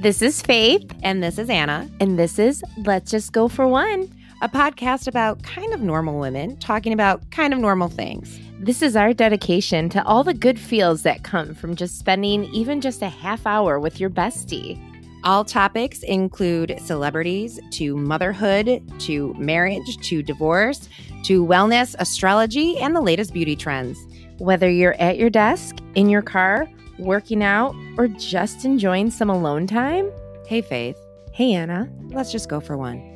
This is Faith, And this is Anna, and this is Let's Just Go for One. a podcast about kind of normal women talking about kind of normal things. This is our dedication to all the good feels that come from just spending even just a half hour with your bestie. All topics include celebrities to motherhood to marriage to divorce to wellness, astrology, and the latest beauty trends. Whether you're at your desk, in your car, working out, or just enjoying some alone time. Hey, Faith, Hey, Anna. let's just go for one.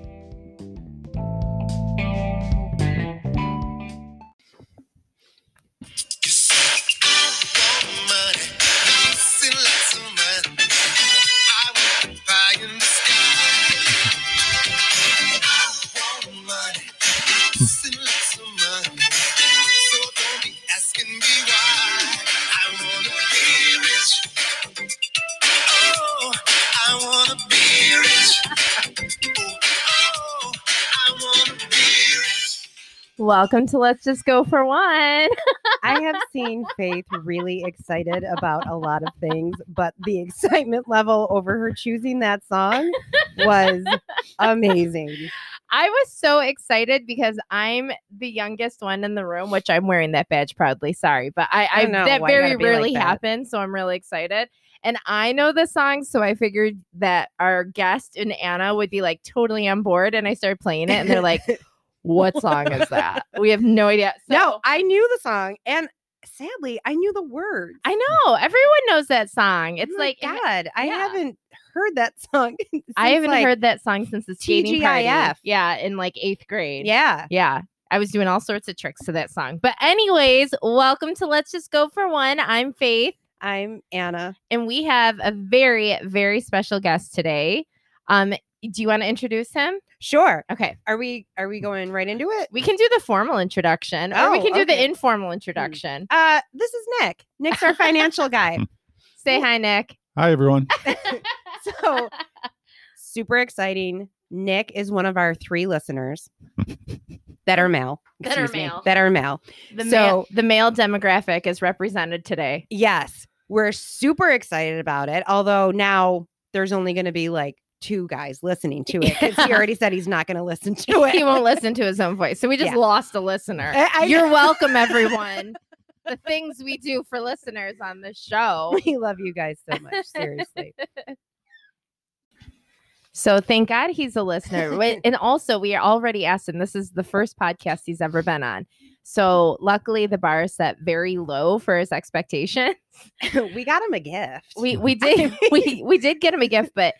Welcome to Let's Just Go for One. I have seen Faith really excited about a lot of things, but the excitement level over her choosing that song was amazing. I was so excited because I'm the youngest one in the room, which I'm wearing that badge proudly. Sorry, but I, oh, I, I know, that very like rarely that? happens, so I'm really excited. And I know the song, so I figured that our guest and Anna would be like totally on board. And I started playing it, and they're like, "What song is that?" We have no idea. So, no, I knew the song, and sadly, I knew the words. I know everyone knows that song. It's Oh like God, I yeah. haven't heard that song. I haven't like- heard that song since the skating party. TGIF. Yeah, in like eighth grade. Yeah, Yeah. I was doing all sorts of tricks to that song. But, anyways, welcome to Let's Just Go for One. I'm Faith, I'm Anna. and we have a very, very special guest today. Um, do you want to introduce him? Sure. Okay. Are we are we going right into it? We can do the formal introduction or we Oh, can do the informal introduction. Uh, this is Nick. Nick's our financial guy. Say hi, Nick. Hi, everyone. So super exciting. Nick is one of our three listeners that are male. That are excuse me, male. That are male. The, So- male, the male demographic is represented today. Yes, we're super excited about it. Although now there's only going to be like two guys listening to it because he already said he's not going to listen to it. he won't listen to his own voice. So we just Yeah. lost a listener. I- I- You're welcome, everyone. the things we do for listeners on this show. we love you guys so much. Seriously. So thank God he's a listener. And also, we are already asked him. This is the first podcast he's ever been on. So luckily, the bar is set very low for his expectations. we got him a gift. We we did we we did get him a gift, but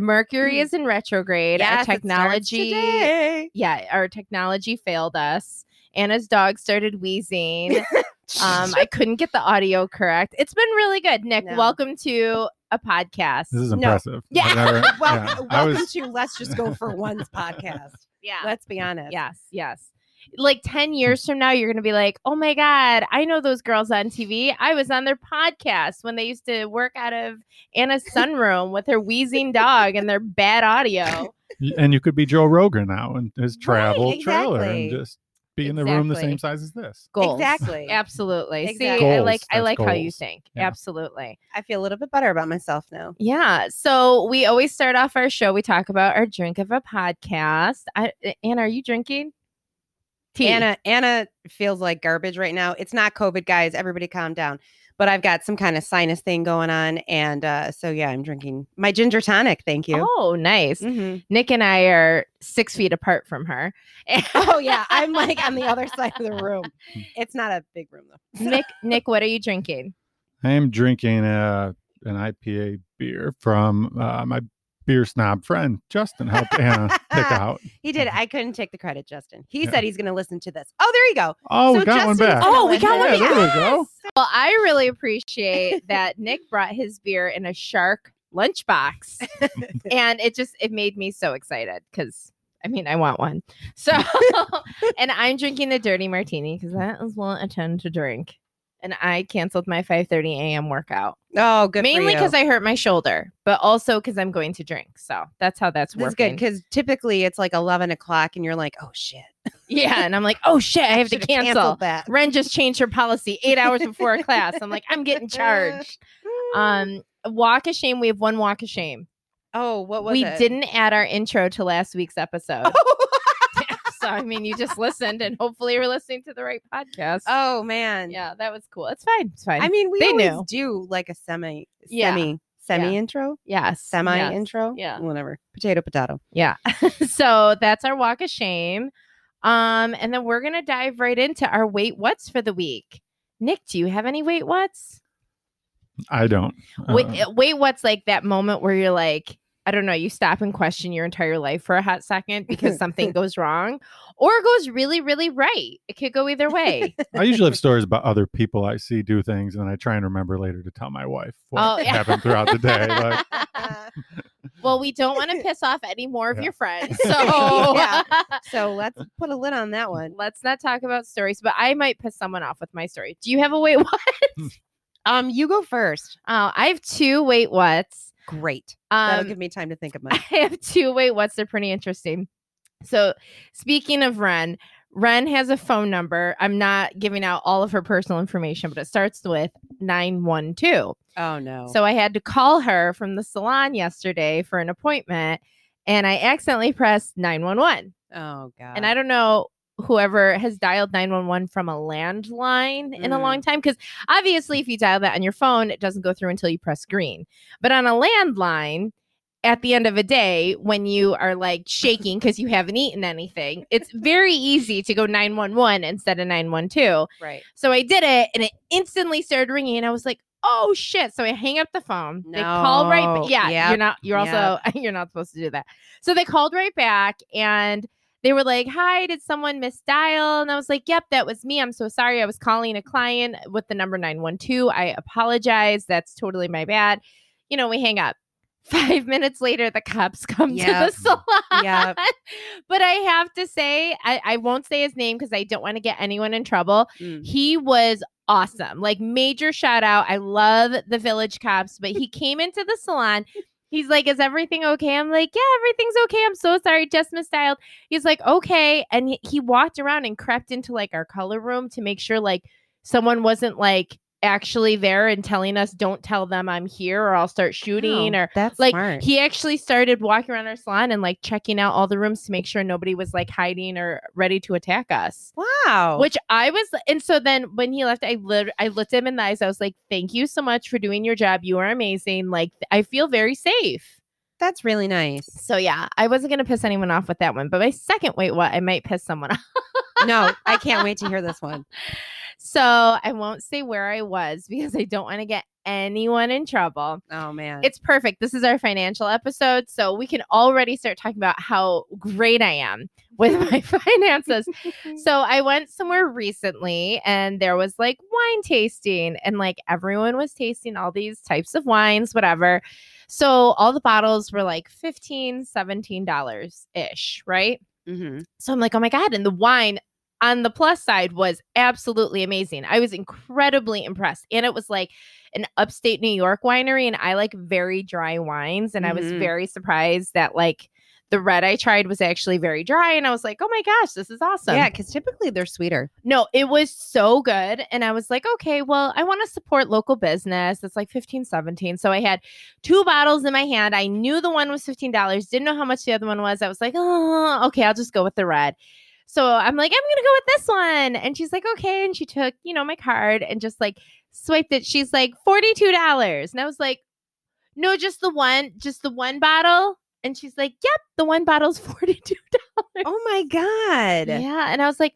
Mercury is in retrograde. Yes, our technology, today. yeah, our technology failed us. Anna's dog started wheezing. um, I couldn't get the audio correct. It's been really good. Nick, No. welcome to a podcast. This is No. impressive. Yeah. Never- Well, yeah, welcome was, to Let's Just Go for One's podcast. yeah. Let's be honest. Yes, yes. Like 10 years from now, you're going to be like, oh my God, I know those girls on TV. I was on their podcast when they used to work out of Anna's sunroom with her wheezing dog and their bad audio. and you could be Joe Rogan now and his travel trailer exactly. and just be in the room the same size as this. Goals. Exactly. Absolutely. See, Exactly. I Goals. like I That's like how you think. Yeah. Absolutely. I feel a little bit better about myself now. Yeah. So we always start off our show. We talk about our drink of a podcast. I, Anna, are you drinking? Tea. Anna Anna feels like garbage right now. It's not COVID, guys. Everybody calm down. But I've got some kind of sinus thing going on. And uh, so yeah, I'm drinking my ginger tonic. Thank you. Oh, nice. Mhm. Nick and I are six feet apart from her. Oh yeah. I'm like on the other side of the room. It's not a big room though. Nick, Nick, what are you drinking? I am drinking uh, an IPA beer from uh, my beer snob friend Justin helped Anna pick out. He did. I couldn't take the credit, Justin. He Yeah. said he's gonna listen to this. Oh, there you go. Oh, So we got one back. Oh, we got listen. one Yeah, there we go. Well, I really appreciate that Nick brought his beer in a shark lunchbox, and it just it made me so excited because I mean I want one. So, and I'm drinking a dirty martini because that is what I tend to drink. And I canceled my 5:30 a.m. workout Oh, good. mainly because I hurt my shoulder, but also because I'm going to drink. So that's how that's That's good because typically it's like eleven o'clock and you're like, oh shit, yeah, and I'm like, oh shit, I have to cancel. that. Ren just changed her policy eight hours before a class. I'm like, I'm getting charged. Um, walk of shame. We have one walk of shame. Oh, what was we it? didn't add our intro to last week's episode. Oh. So I mean, you just listened, and hopefully you're listening to the right podcast. oh man. yeah, that was cool. It's fine. It's fine. I mean, we They always knew. do like a semi, Yeah. semi, semi intro, yes, semi yes. intro, Yeah. whatever. Potato, potato. Yeah. so that's our walk of shame. Um, and then we're gonna dive right into our wait what's for the week. Nick, do you have any wait what's? I don't. Wait, Uh, wait, what's like that moment where you're like, I don't know, you stop and question your entire life for a hot second because something goes wrong or goes really, really right. It could go either way. I usually have stories about other people I see do things, and then I try and remember later to tell my wife what Oh, yeah. happened throughout the day. Like, well, we don't want to piss off any more of Yeah. your friends. So Yeah. so let's put a lid on that one. let's not talk about stories, but I might piss someone off with my story. Do you have a wait what? Um, you go first. Oh, I have two wait what's. Great. That'll Um, give me time to think of I have two wait what's. They're pretty interesting. So, speaking of Ren, Ren has a phone number. I'm not giving out all of her personal information, but it starts with 912. Oh no. So, I had to call her from the salon yesterday for an appointment, and I accidentally pressed 911. oh god. And I don't know whoever has dialed 911 from a landline in a Mm. long time because obviously if you dial that on your phone it doesn't go through until you press green. But on a landline at the end of a day when you are like shaking because you haven't eaten anything it's very easy to go 911 instead of 912 right. so i did it and it instantly started ringing and i was like oh shit. So i hang up the phone. They call right No. ba- yeah you're not you're also you're not supposed to do that. So they called right back and they were like, Hi, did someone misdial? And I was like, Yep, that was me. I'm so sorry. I was calling a client with the number 912. I apologize. That's totally my bad. You know, we hang up. Five minutes later, the cops come Yep. to the salon. Yep. but I have to say, I, I won't say his name because I don't want to get anyone in trouble. Mm. He was awesome. Like major shout out. I love the village cops, but he came into the salon. He's like, Is everything okay? I'm like, Yeah, everything's okay. I'm so sorry. Just misdialed. He's like, Okay. And he, he walked around and crept into like our color room to make sure like someone wasn't like actually there and telling us, Don't tell them I'm here or I'll start shooting Oh, or that's like smart. he actually started walking around our salon and like checking out all the rooms to make sure nobody was like hiding or ready to attack us. wow. Which I was, and so then when he left, I lit, I looked him in the eyes. I was like, "Thank you so much for doing your job. You are amazing. Like I feel very safe." that's really nice. So yeah, I wasn't gonna piss anyone off with that one, but my second, wait, what? I might piss someone off. No, I can't wait to hear this one. So I won't say where I was because I don't want to get anyone in trouble. Oh man. It's perfect. This is our financial episode. So we can already start talking about how great I am with my finances. So I went somewhere recently and there was like wine tasting and like everyone was tasting all these types of wines, whatever. So all the bottles were like 15 $17 ish, right? Hmm So I'm like, oh my God. And the wine on the plus side was absolutely amazing. I was incredibly impressed. And it was like an upstate New York winery. And I like very dry wines. And I was Mhm. very surprised that like the red I tried was actually very dry. And I was like, oh my gosh, this is awesome. Yeah, because typically they're sweeter. No, it was so good. And I was like, okay, well, I want to support local business. It's like 15, 17. So I had two bottles in my hand. I knew the one was $15, didn't know how much the other one was. I was like, oh, okay, I'll just go with the red. So I'm like, I'm going to go with this one. And she's like, okay. And she took, you know, my card and just like swiped it. She's like, $42. And I was like, no, just the one, just the one bottle. And she's like, yep, the one bottle's $42. Oh my god. Yeah. And I was like,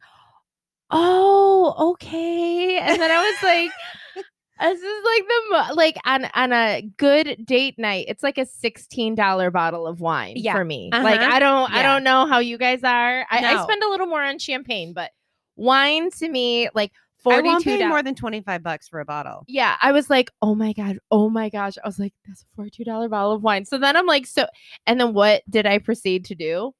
oh, okay. And then I was like, this is like the mo- like on on a good date night. It's like a sixteen dollar bottle of wine Yeah. for me. Like Uh-huh. I don't I don't know how you guys are. I, I spend a little more on champagne, but wine to me like I forty won't pay more than 25 bucks for a bottle. yeah, I was like, oh my God, oh my gosh. I was like, that's a $42 bottle of wine. So then I'm like, so, and then what did I proceed to do?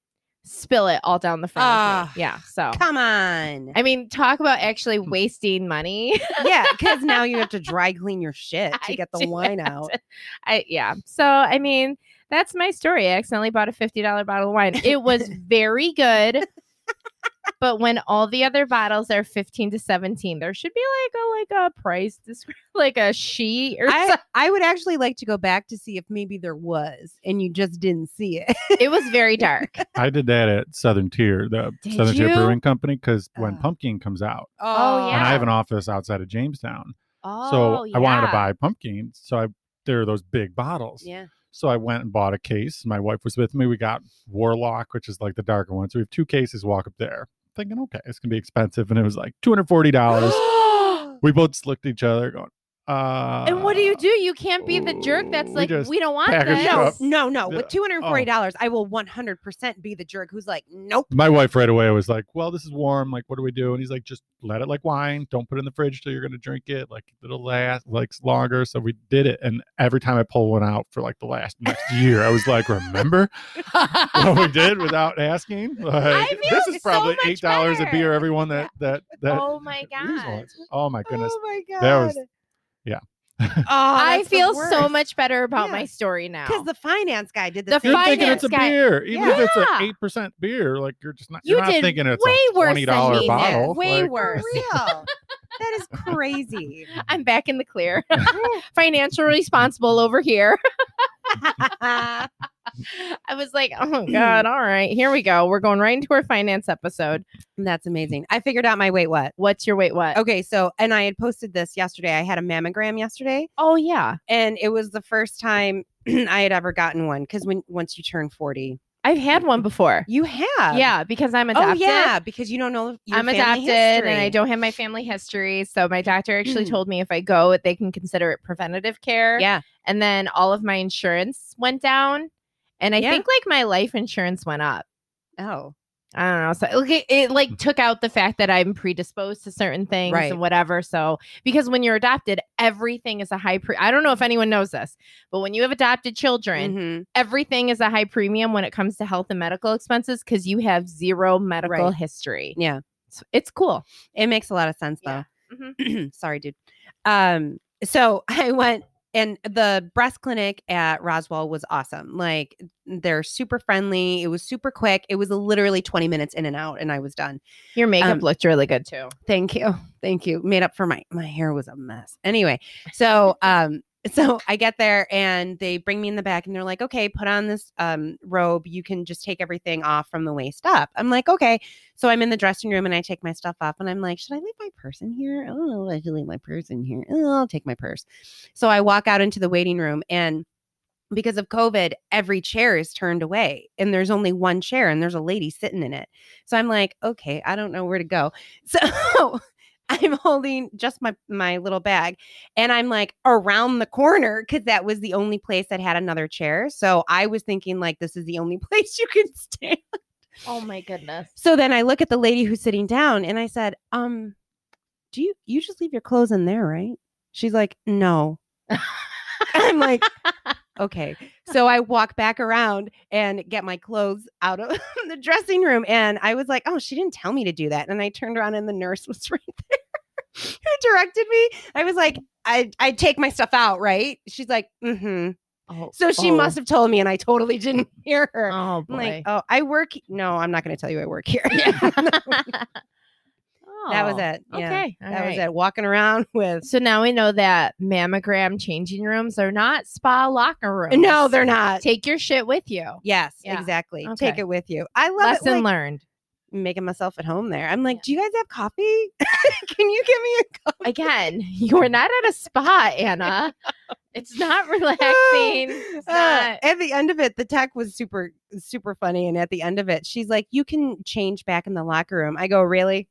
Spill it all down the front. of Ah, me. Yeah. So, Come on. I mean, talk about actually wasting money. yeah, because now you have to dry clean your shit to I get the wine out. to- I, yeah. So, I mean, that's my story. I accidentally bought a $50 bottle of wine. It was very good. But when all the other bottles are 15 to 17, there should be like a like a price descri- like a sheet or I, something. I would actually like to go back to see if maybe there was and you just didn't see it. It was very dark. I did that at Southern Tier, the Did Southern Tier? Brewing Company, because when Uh. Pumking comes out, Oh, yeah. and I have an office outside of Jamestown, Oh, so I wanted to buy Pumkings. So I there are those big bottles. Yeah. So I went and bought a case. My wife was with me. We got Warlock, which is like the darker one. So we have two cases. Walk up there, thinking, okay, it's gonna be expensive, and it was like two hundred forty dollars. we both looked at each other, going, uh. And what do you do? You can't be the jerk that's like, just we don't want packaged this. No, no, no. With two hundred forty dollars, I will one hundred percent be the jerk who's like, nope. My wife right away was like, "Well, this is warm. Like, what do we do?" And he's like, "Just let it like wine. Don't put it in the fridge till you're gonna drink it. Like, it'll last like longer." So we did it, and every time I pull one out for like the last next year, I was like, "Remember what we did without asking? Like, feel this is probably much eight dollars a beer. Everyone that that that oh my used god. Oh my goodness. Oh my god. That was- yeah. Oh, I feel so much better about Yeah. my story now. because the finance guy did the, The same You're thinking it's a finance guy- beer, even if it's an eight percent beer. Like you're just not. You You're not did thinking it's way a worse twenty than dollar he did. bottle. Way like, worse. Real. that is crazy. I'm back in the clear. Financial responsible over here. I was like, oh God, all right, here we go. We're going right into our finance episode. That's amazing. I figured out my weight what. What's your weight? What? Okay, so and I had posted this yesterday. I had a mammogram yesterday, Oh yeah, and it was the first time I had ever gotten one. Because when once you turn forty, I've had one before. you have. Yeah, because I'm adopted. Oh adopted. yeah, because you don't know. Your I'm adopted and I don't have my family history. So my doctor actually Mm. told me if I go, they can consider it preventative care. Yeah. And then all of my insurance went down. And I Yeah. think like my life insurance went up. Oh. I don't know. So like, it, like took out the fact that I'm predisposed to certain things Right. and whatever. So because when you're adopted, everything is a high pre I don't know if anyone knows this, but when you have adopted children, Mhm. everything is a high premium when it comes to health and medical expenses because you have zero medical Right. history. Yeah, It's, it's cool. it makes a lot of sense though. Yeah. Mhm. Sorry, dude. Um, so I went and the breast clinic at Roswell was awesome. Like they're super friendly. It was super quick. It was literally 20 minutes in and out and I was done. Your makeup Um, looked really good too. Thank you. Thank you. Made up for my my hair was a mess. Anyway, so um so I get there and they bring me in the back and they're like, "Okay, put on this um robe. You can just take everything off from the waist up." I'm like, "Okay." So I'm in the dressing room and I take my stuff off and I'm like, "Should I leave my purse in here? I don't know if I should leave my purse in here. Oh, I'll take my purse." So I walk out into the waiting room and because of COVID, every chair is turned away and there's only one chair and there's a lady sitting in it. So I'm like, okay, I don't know where to go. So I'm holding just my my little bag and I'm like around the corner cuz that was the only place that had another chair. So I was thinking like this is the only place you can stand. Oh my goodness. So then I look at the lady who's sitting down and I said, "Um do you you just leave your clothes in there, right?" She's like, "No." I'm like, okay. So I walk back around and get my clothes out of the dressing room. And I was like, oh, she didn't tell me to do that. And I turned around and the nurse was right there who directed me. I was like, I I take my stuff out, right? She's like, mm-hmm. Oh, So she oh. must have told me and I totally didn't hear her. Oh I'm boy. like, oh, I work. No, I'm not going to tell you I work here. that was Oh, it. Yeah. Okay. That was it. Walking around with. So now we know that mammogram changing rooms are not spa locker rooms. No, they're not. Take your shit with you. Yes, Yeah. exactly. Take it with you. I love Lesson it. Like, learned. making myself at home there. I'm like, do you guys have coffee? Can you give me a coffee? Again, you are not at a spa, Anna. It's not relaxing. It's Uh, at the end of it, the tech was super, super funny. And at the end of it, she's like, you can change back in the locker room. I go, really?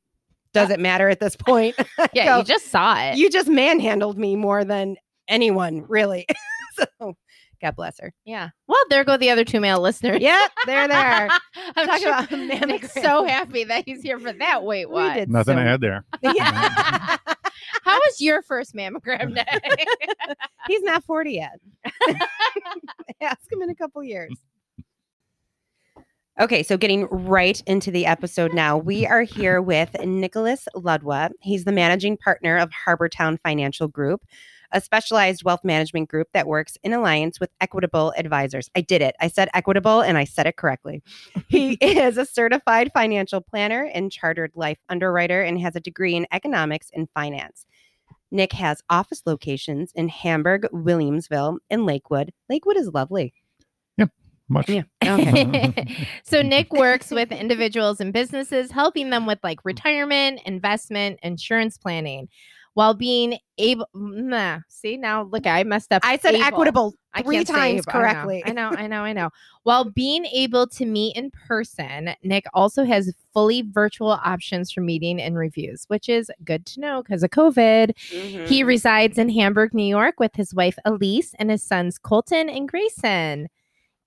Does it matter at this point? Yeah, go, you just saw it. you just manhandled me more than anyone, really. so God bless her. yeah. Well, there go the other two male listeners. Yep, there they are. there. I'm talking sure about Nick's mammogram. so happy that he's here for that. Wait, We what? did Nothing so- to add there. Yeah. How was your first mammogram day? He's not 40 yet. Ask him in a couple years. Okay, so getting right into the episode now, we are here with Nicholas Ludwa. He's the managing partner of Harbortown Financial Group. a specialized wealth management group that works in alliance with Equitable Advisors. I did it. I said equitable and I said it correctly. He is a certified financial planner and chartered life underwriter and has a degree in economics and finance. Nick has office locations in Hamburg, Williamsville, and Lakewood. Lakewood is lovely. Much. Yeah. Okay. so Nick works with individuals and businesses, helping them with like retirement, investment, insurance planning, while being able. Nah, see now, look, I messed up. I said able. equitable I three can't times able. I know, correctly. I know, I know, I know. While being able to meet in person, Nick also has fully virtual options for meeting and reviews, which is good to know because of COVID. Mm-hmm. He resides in Hamburg, New York, with his wife Elise and his sons Colton and Grayson.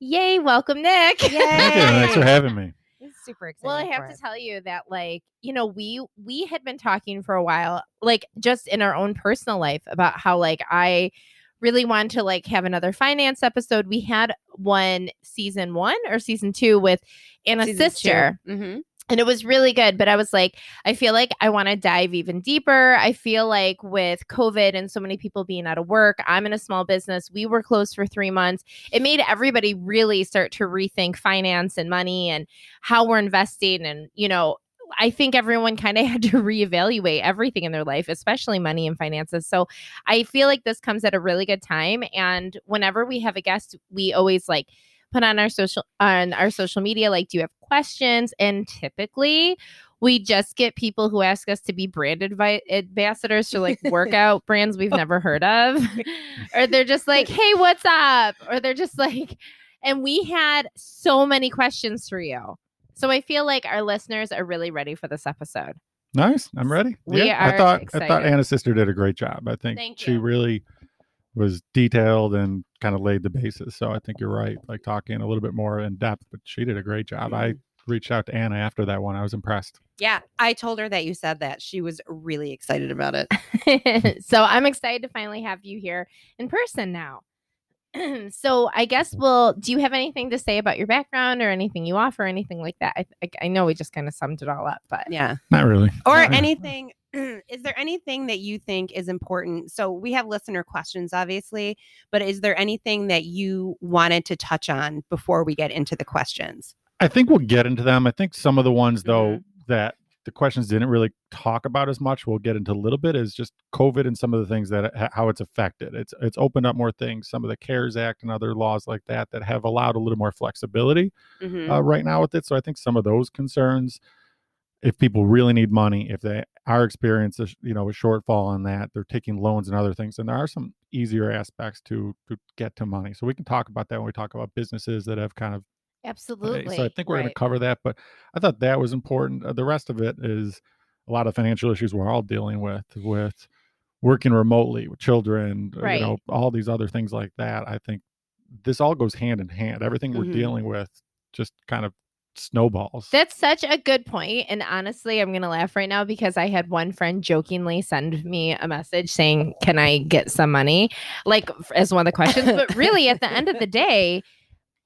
Yay! Welcome, Nick. Thank you. Thanks for having me. It's super excited. Well, I have to it. tell you that, like, you know, we we had been talking for a while, like, just in our own personal life about how, like, I really wanted to like have another finance episode. We had one season one or season two with Anna's Season two. sister, Mhm. And it was really good. But I was like, I feel like I want to dive even deeper. I feel like with COVID and so many people being out of work, I'm in a small business. We were closed for three months. It made everybody really start to rethink finance and money and how we're investing. And, you know, I think everyone kind of had to reevaluate everything in their life, especially money and finances. So I feel like this comes at a really good time. And whenever we have a guest, we always like put on our social on our social media like do you have questions and typically we just get people who ask us to be brand advi- ambassadors to like workout brands we've never heard of or they're just like hey what's up or they're just like and we had so many questions for you so i feel like our listeners are really ready for this episode Nice. I'm ready. We yeah, are I thought I thought Anna's sister did a great job. I think Thank she you. really was detailed and kind of laid the basis. So I think you're right. Like talking a little bit more in depth, but she did a great job. I Mm-hmm. reached out to Anna after that one. I was impressed. Yeah, I told her that you said that. She was really excited about it. so I'm excited to finally have you here in person now. so I guess we'll. Do you have anything to say about your background or anything you offer, anything like that? I, I, I know we just kind of summed it all up, but Yeah. Not really. Or Yeah. anything. Is there anything that you think is important? So we have listener questions, obviously, but is there anything that you wanted to touch on before we get into the questions? I think we'll get into them. I think some of the ones though Mm-hmm. that the questions didn't really talk about as much. We'll get into a little bit is just COVID and some of the things that how it's affected. It's it's opened up more things. Some of the CARES Act and other laws like that that have allowed a little more flexibility Mhm. uh, right now with it. So I think some of those concerns, if people really need money, if they are experiencing you know a shortfall on that, they're taking loans and other things, and there are some easier aspects to to get to money. So we can talk about that when we talk about businesses that have kind of absolutely. Okay, So I think we're going to cover that, but I thought that was important. Uh, the rest of it is a lot of financial issues we're all dealing with, with working remotely with children, uh, Right. you know, all these other things like that. I think this all goes hand in hand. Everything we're Mhm. dealing with just kind of snowballs. That's such a good point. And honestly, I'm going to laugh right now because I had one friend jokingly send me a message saying, Can I get some money? Like, as one of the questions. But really, at the end of the day,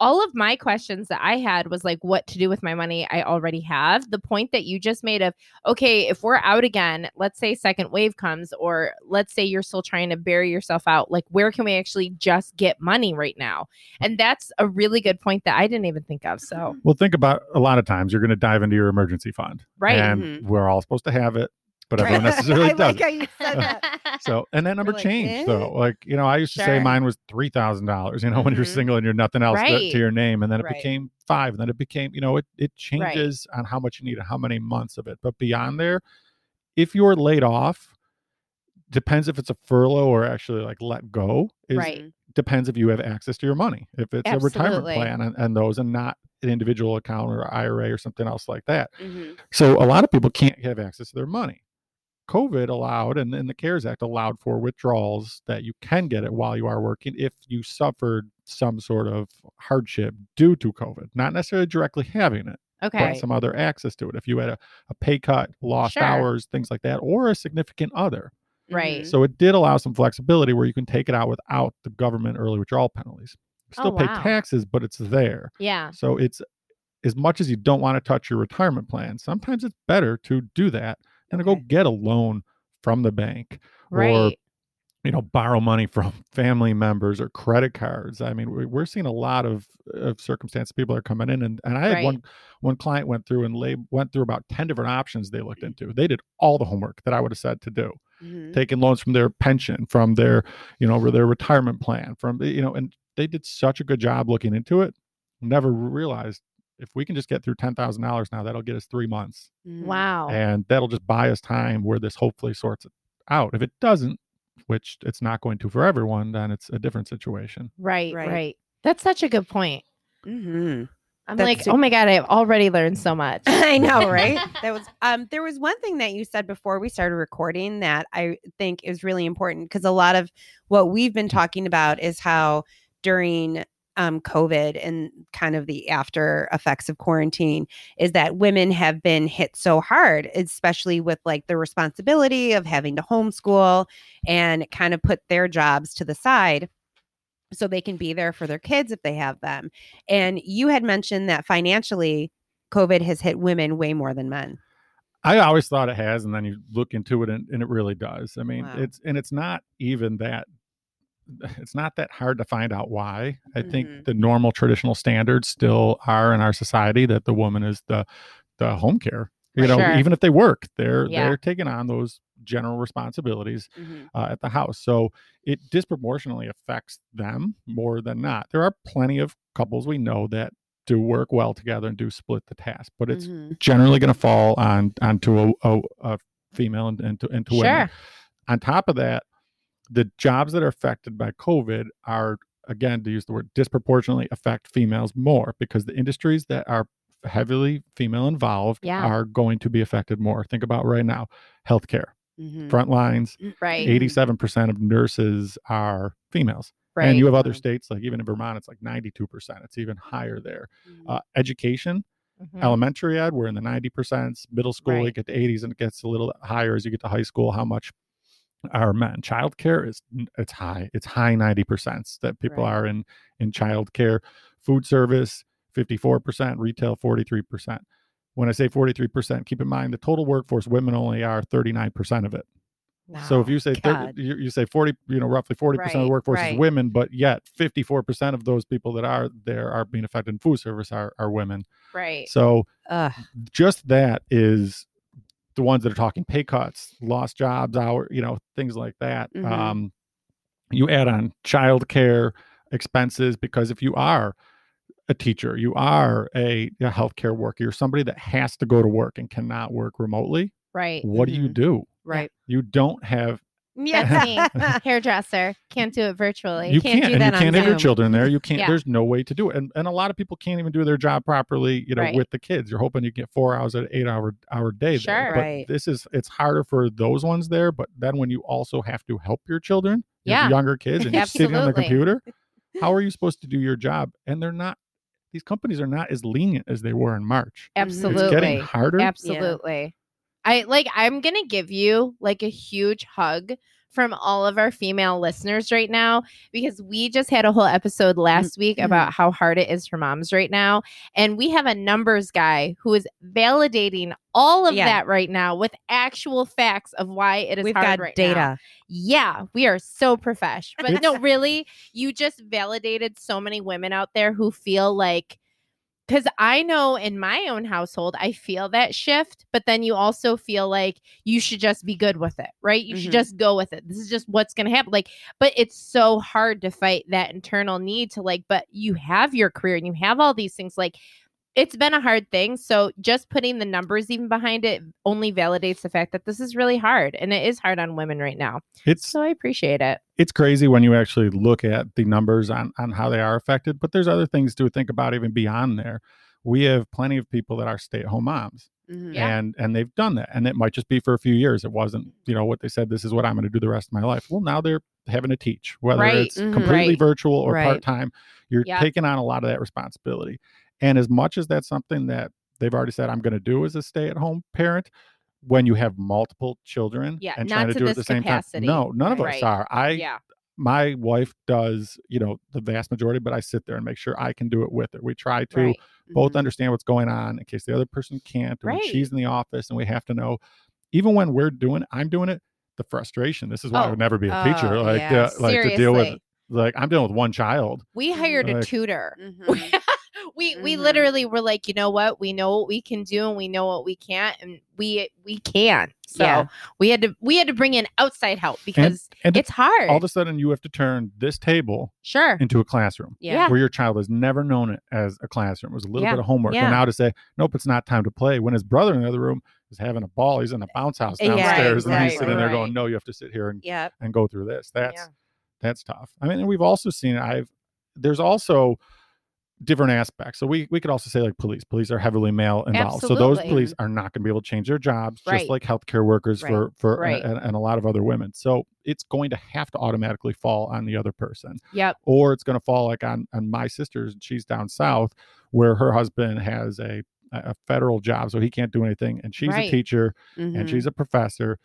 all of my questions that I had was like, what to do with my money I already have. The point that you just made of, okay, if we're out again, let's say second wave comes, or let's say you're still trying to bury yourself out, like, where can we actually just get money right now? And that's a really good point that I didn't even think of. So, well, think about a lot of times you're going to dive into your emergency fund, right. and Mhm. we're all supposed to have it, but everyone necessarily I doesn't. like how you said that. So, and that number like, changed eh? though. Like, you know, I used to say mine was three thousand dollars. You know, when you're Mhm. single and you're nothing else to- to, your name, and then it Right. became five, and then it became, you know, it it changes on how much you need and how many months of it. But beyond there, if you're laid off, depends if it's a furlough or actually like let go. Is Right. depends if you have access to your money. If it's a retirement plan and, and those, and not an individual account or IRA or something else like that. Mhm. So a lot of people can't have access to their money. COVID allowed, and, and the CARES Act allowed for withdrawals that you can get it while you are working if you suffered some sort of hardship due to COVID, not necessarily directly having it, Okay. but some other access to it. If you had a, a pay cut, lost Sure. hours, things like that, or a significant other. Right. So it did allow some flexibility where you can take it out without the government early withdrawal penalties. Oh, still Oh, pay wow. taxes, but it's there. Yeah. So it's as much as you don't want to touch your retirement plan, sometimes it's better to do that to go get a loan from the bank or you know borrow money from family members or credit cards. I mean we- we're seeing a lot of of circumstances people are coming in and, and i had Right. one one client went through and lay, went through about 10 different options they looked into. They did all the homework that i would have said to do Mhm. taking loans from their pension from their you know their retirement plan from you know and they did such a good job looking into it never realized if we can just get through $10000 now that'll get us three months Mhm. Wow. and that'll just buy us time where this hopefully sorts it out if it doesn't which it's not going to for everyone then it's a different situation Right, Right. right. That's such a good point. Mhm. I'm That's like, su- oh my god, I've already learned so much. I know, right? that was um there was one thing that you said before we started recording that I think is really important because a lot of what we've been talking about is how during um COVID and kind of the after effects of quarantine is that women have been hit so hard, especially with like the responsibility of having to homeschool and kind of put their jobs to the side so they can be there for their kids if they have them. And you had mentioned that financially COVID has hit women way more than men. i always thought it has and then you look into it and, and it really does i mean Wow. it's and it's not even that it's not that hard to find out why i Mhm. think the normal traditional standards still are in our society that the woman is the the home care you know Sure. even if they work they're Yeah. they're taking on those general responsibilities uh, at the house. So it disproportionately affects them more than not. There are plenty of couples we know that do work well together and do split the task, but it's Mhm. generally going to fall on onto a, a, a female and into into women. Sure. On top of that, the jobs that are affected by COVID are again to use the word disproportionately affect females more because the industries that are heavily female involved Yeah. are going to be affected more. Think about right now, healthcare, Mhm. front lines, Right. 87% of nurses are females. right. And you have other states, like even in Vermont, it's like 92%. It's even higher there. Mhm. Uh, education, Mhm. elementary ed, we're in the 90%. Middle school, you Right. get to 80s and it gets a little higher as you get to high school. How much are men? Childcare is it's high. It's high 90% that people Right. are in in childcare. Food service, 54%, retail 43%. When I say 43%, keep in mind the total workforce, women only are 39% of it. So if you say thir- God. you, you say 40, you know, roughly 40% of the workforce right. is women, but yet 54% of those people that are there are being affected in food service are, are women. right. So Ugh. just that is the ones that are talking pay cuts, lost jobs, hour, you know, things like that. Mhm. Um, you add on childcare expenses because if you are a teacher, you are a, a healthcare worker, you're somebody that has to go to work and cannot work remotely. Right. What do you Mhm. do? Right. You don't have That's me. Hairdresser. Can't do it virtually. you can't can't, do and that you on can't have your children there. You can't. Yeah. There's no way to do it, and and a lot of people can't even do their job properly. You know, Right. with the kids, you're hoping you get four hours at eight hour hour day. Sure. there. But Right. this is it's harder for those ones there. But then when you also have to help your children, your younger kids, and you're sitting on the computer, how are you supposed to do your job? And they're not. These companies are not as lenient as they were in March. Absolutely. It's getting harder. Absolutely. I like I'm going to give you like a huge hug from all of our female listeners right now because we just had a whole episode last week Mhm. about how hard it is for moms right now and we have a numbers guy who is validating all of Yeah. that right now with actual facts of why it is We've hard got right now. data. Yeah, we are so profesh. But no, really, you just validated so many women out there who feel like because I know in my own household, I feel that shift, but then you also feel like you should just be good with it, right? You should Mhm. just go with it. This is just what's going to happen. Like, but it's so hard to fight that internal need to, like, but you have your career and you have all these things. Like, it's been a hard thing. So just putting the numbers even behind it only validates the fact that this is really hard and it is hard on women right now. It's So I appreciate it. it's crazy when you actually look at the numbers on on how they are affected but there's other things to think about even beyond there we have plenty of people that are stay-at-home moms Mhm. And and they've done that and it might just be for a few years it wasn't you know what they said this is what i'm going to do the rest of my life well now they're having to teach whether Right. it's Mhm. completely Right. virtual or Right. part-time you're Yep. taking on a lot of that responsibility and as much as that's something that they've already said i'm going to do as a stay-at-home parent when you have multiple children Yeah, and trying to to do it at the same capacity. time no none of us are i yeah. my wife does, you know, the vast majority, but I sit there and make sure I can do it with her. We try to Right. both Mhm. understand what's going on in case the other person can't. When Right. she's in the office and we have to know, even when we're doing, I'm doing it, the frustration. This is why I Oh. would never be a teacher. Oh, Like, yeah. uh, like to deal with like I'm dealing with one child. We hired a Like- tutor. Mhm. We we Mhm. literally were like, you know what? We know what we can do and we know what we can't and we we can. So Yeah. we had to we had to bring in outside help because and it's hard. All of a sudden, you have to turn this table sure. into a classroom Yeah. where your child has never known it as a classroom. It was a little Yeah. bit of homework, Yeah. and now to say, nope, it's not time to play. When his brother in the other room is having a ball, he's in a bounce house Yeah, downstairs, and he's right, sitting there going, "No, you have to sit here and Yep. and go through this." That's that's tough. I mean, and we've also seen I've there's also different aspects. So we we could also say like police. Police are heavily male involved. So those police are not going to be able to change their jobs, Right. just like healthcare workers Right. for for Right. and, and a lot of other women. So it's going to have to automatically fall on the other person, Yep. or it's going to fall like on on my sister's. She's down south, where her husband has a a federal job, so he can't do anything, and she's a teacher Mhm. and she's a professor.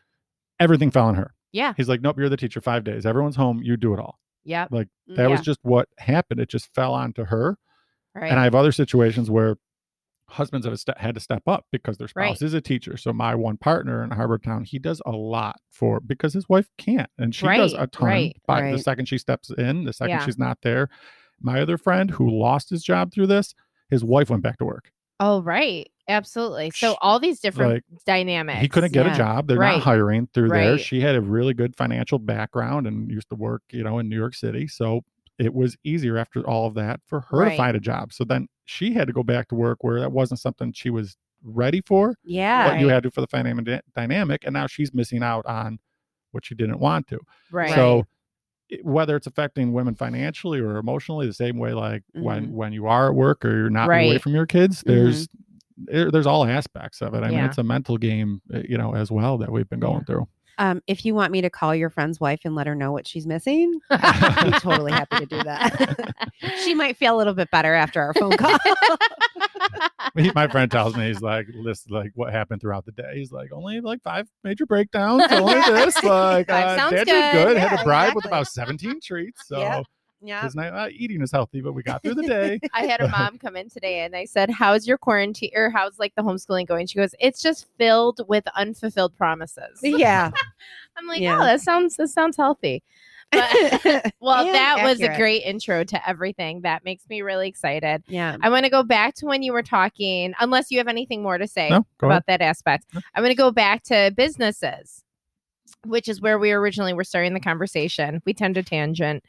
Everything fell on her. Yeah. He's like, nope, you're the teacher five days. Everyone's home. You do it all. Yeah. Like that was just what happened. It just fell onto her. Right. And I have other situations where husbands have ste- had to step up because their spouse Right. is a teacher. So my one partner in Harbortown, he does a lot for because his wife can't, and she does a ton. right, but the second she steps in, the second Yeah. she's not there. My other friend who lost his job through this, his wife went back to work. oh, right. Absolutely. So all these different like, dynamics. He couldn't get yeah. a job. They're Right. not hiring through there. She had a really good financial background and used to work, you know, in New York City. So it was easier after all of that for her to find a job. So then she had to go back to work where that wasn't something she was ready for, Yeah. but you had to for the financial dynamic. And now she's missing out on what she didn't want to. Right. So it- whether it's affecting women financially or emotionally, the same way, like when Mhm. when you are at work or you're not away Mm-hmm. From your kids, there's there, there's all aspects of it. I mean, it's a mental game, uh, you know, as well that we've been going Yeah. through. Um, if you want me to call your friend's wife and let her know what she's missing, I'm totally happy to do that. she might feel a little bit better after our phone call. He- my friend tells me he's like list like what happened throughout the day. He's like only like five major breakdowns, only this. Like uh, sounds dad did good. good. Had Yeah, a bride with about seventeen treats. So Yeah. Yeah. his uh, eating is healthy, but we got through the day. I had a mom come in today and I said, How's your quarantine or how's like the homeschooling going? She goes, It's just filled with unfulfilled promises. Yeah. I'm like, Yeah. Oh, that sounds that sounds healthy. But well, Yeah, that was a great intro to everything. That makes me really excited. yeah. I want to go back to when you were talking, unless you have anything more to say No, about ahead. that aspect. No. I'm going to go back to businesses, which is where we originally were starting the conversation. We tend to tangent.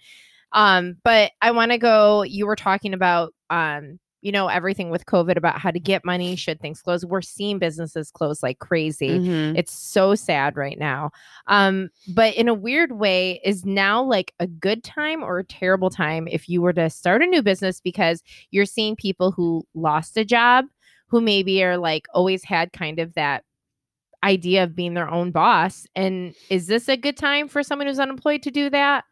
Um, but I want to go, you were talking about um, you know, everything with COVID about how to get money should things close. We're seeing businesses close like crazy. Mhm. It's so sad right now. Um, but in a weird way, is now like a good time or a terrible time if you were to start a new business because you're seeing people who lost a job, who maybe are like always had kind of that idea of being their own boss. And is this a good time for someone who's unemployed to do that?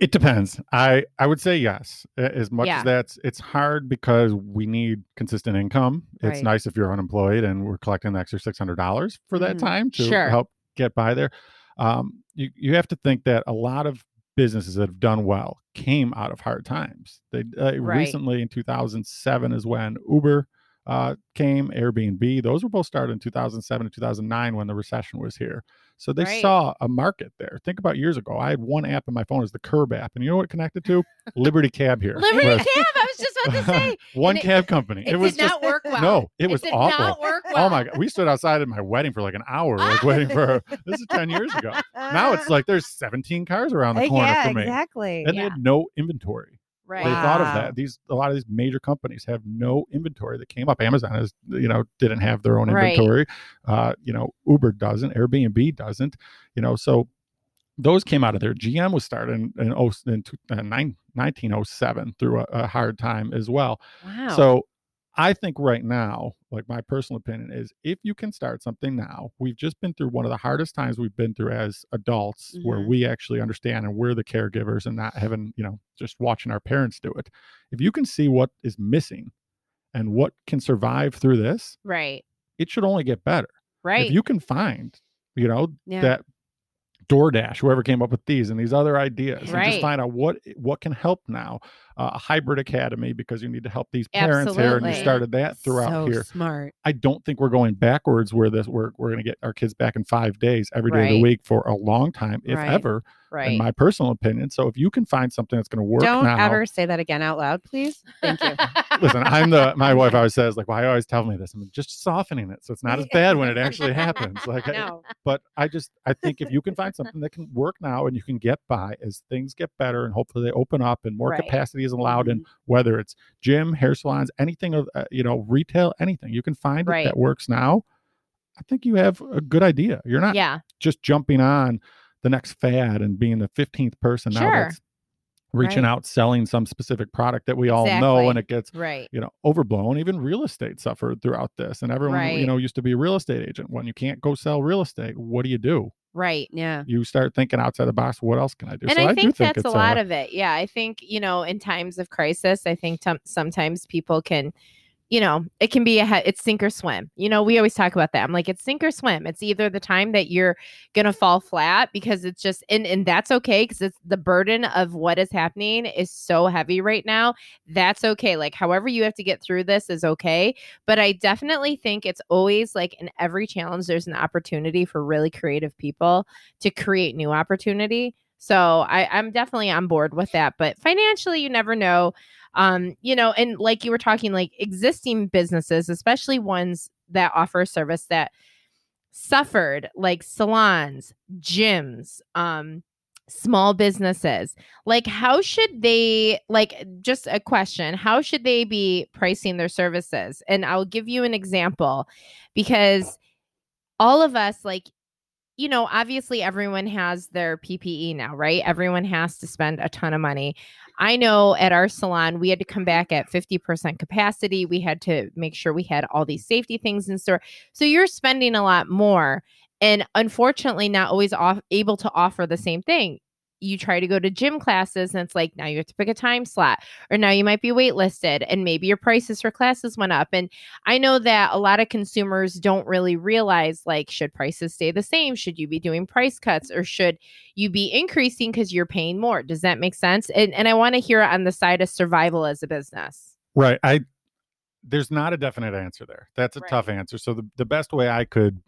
It depends. I I would say yes. As much Yeah. as that's it's hard because we need consistent income. It's Right. nice if you're unemployed and we're collecting the extra six hundred dollars for that Mhm. time to Sure. help get by there. Um, you you have to think that a lot of businesses that have done well came out of hard times. They uh, Right. recently in 2007 is when Uber uh, came, Airbnb. Those were both started in 2007 and 2009 when the recession was here. So they Right. saw a market there. Think about years ago. I had one app on my phone, is the Curb app, and you know what it connected to? Liberty Cab here. Liberty was- Cab. I was just about to say. one it- cab company. It, It, was did not work well. no, it was did awful. not work well. Oh my god, we stood outside at my wedding for like an hour, like waiting for. This is ten years ago. Now it's like there's 17 cars around the Uh, corner yeah, for me, exactly. and they had no inventory. Right. They thought of that. These a lot of these major companies have no inventory that came up. Amazon is you know didn't have their own Right. inventory. Uh, you know Uber doesn't. Airbnb doesn't. You know so those came out of there. GM was started in in, oh, in two- uh, 1907 through a, a hard time as well. Wow. So I think right now, like my personal opinion is if you can start something now, we've just been through one of the hardest times we've been through as adults where Mhm. we actually understand and we're the caregivers and not having, you know, just watching our parents do it. If you can see what is missing and what can survive through this, Right. it should only get better. Right. If you can find, you know, Yeah. that DoorDash, whoever came up with these and these other ideas, and just find out what what can help now. Uh, a hybrid academy because you need to help these parents here, and you started that throughout so here. smart. I don't think we're going backwards where this we're we're going to get our kids back in five days every day of the week for a long time, if Right. ever, Right. in my personal opinion. So if you can find something that's going to work Don't now, ever say that again out loud, please. Thank you. listen, I'm the my wife always says like, why always tell me this? I'm just softening it so it's not as bad when it actually happens. Like, I- no. but I just I think if you can find something that can work now and you can get by as things get better and hopefully they open up and more Right. capacity is allowed Mm-hmm. in whether it's gym, hair salons, anything of uh, you know retail, anything you can find it Right. that works now. I think you have a good idea. You're not yeah. just jumping on the next fad and being the 15th person now that's reaching Right. out selling some specific product that we all know Exactly. and it gets Right. you know overblown even real estate suffered throughout this and everyone you know used to be a real estate agent when you can't go sell real estate what do you do Right. Yeah. you start thinking outside the box what else can i do And so I, do think think that's a lot of it. Yeah. I think, you know, in times of crisis, I think tom- sometimes people can, you know, it can be a, it's sink or swim. You know, we always talk about that. I'm like, it's sink or swim. It's either the time that you're to fall flat because it's just, and, and that's okay because it's the burden of what is happening is so heavy right now. That's okay. Like, however you have to get through this is okay. But I definitely think it's always like in every challenge, there's an opportunity for really creative people to create new opportunity. So I, I'm definitely on board with that. But financially, you never know. Um, you know, and like you were talking, like existing businesses, especially ones that offer a service that suffered, like salons, gyms, um, small businesses like how should they like just a question how should they be pricing their services? And i'll give you an example because all of us like you know obviously everyone has their ppe now right? Everyone has to spend a ton of money. I know at our salon we had to come back at 50% capacity. We had to make sure we had all these safety things in store. So you're spending a lot more and unfortunately not always off, able to offer the same thing you try to go to gym classes and it's like now you have to pick a time slot or now you might be waitlisted and maybe your prices for classes went up. And i know that a lot of consumers don't really realize like should prices stay the same? Should you be doing price cuts or should you be increasing because you're paying more? Does that make sense? And, and i want to hear it on the side of survival as a business. Right. I there's not a definite answer there. That's a tough answer. So the, the best way i could